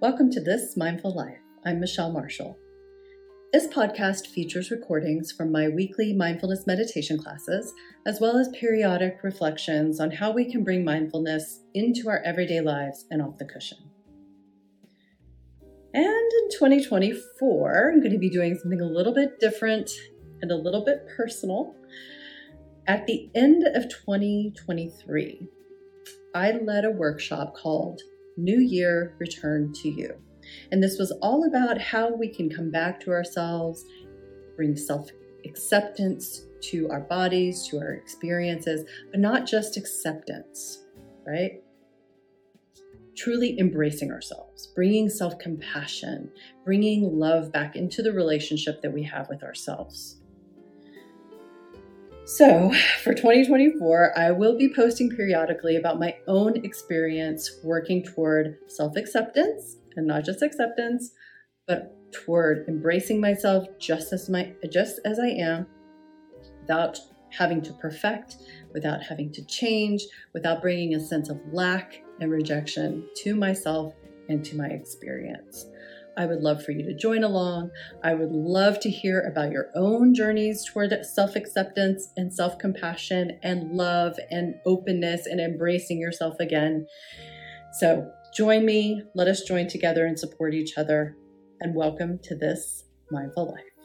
Welcome to This Mindful Life. I'm Michelle Marshall. This podcast features recordings from my weekly mindfulness meditation classes, as well as periodic reflections on how we can bring mindfulness into our everyday lives and off the cushion. And in 2024, I'm going to be doing something a little bit different and a little bit personal. At the end of 2023, I led a workshop called New Year Return to You. And this was all about how we can come back to ourselves, bring self acceptance to our bodies, to our experiences, but not just acceptance, right? Truly embracing ourselves, bringing self compassion, bringing love back into the relationship that we have with ourselves. So, for 2024, I will be posting periodically about my own experience working toward self acceptance and not just acceptance, but toward embracing myself just as my just as I am without having to perfect, without having to change, without bringing a sense of lack and rejection to myself and to my experience. I would love for you to join along. I would love to hear about your own journeys toward self acceptance and self compassion and love and openness and embracing yourself again. So join me. Let us join together and support each other. And welcome to this mindful life.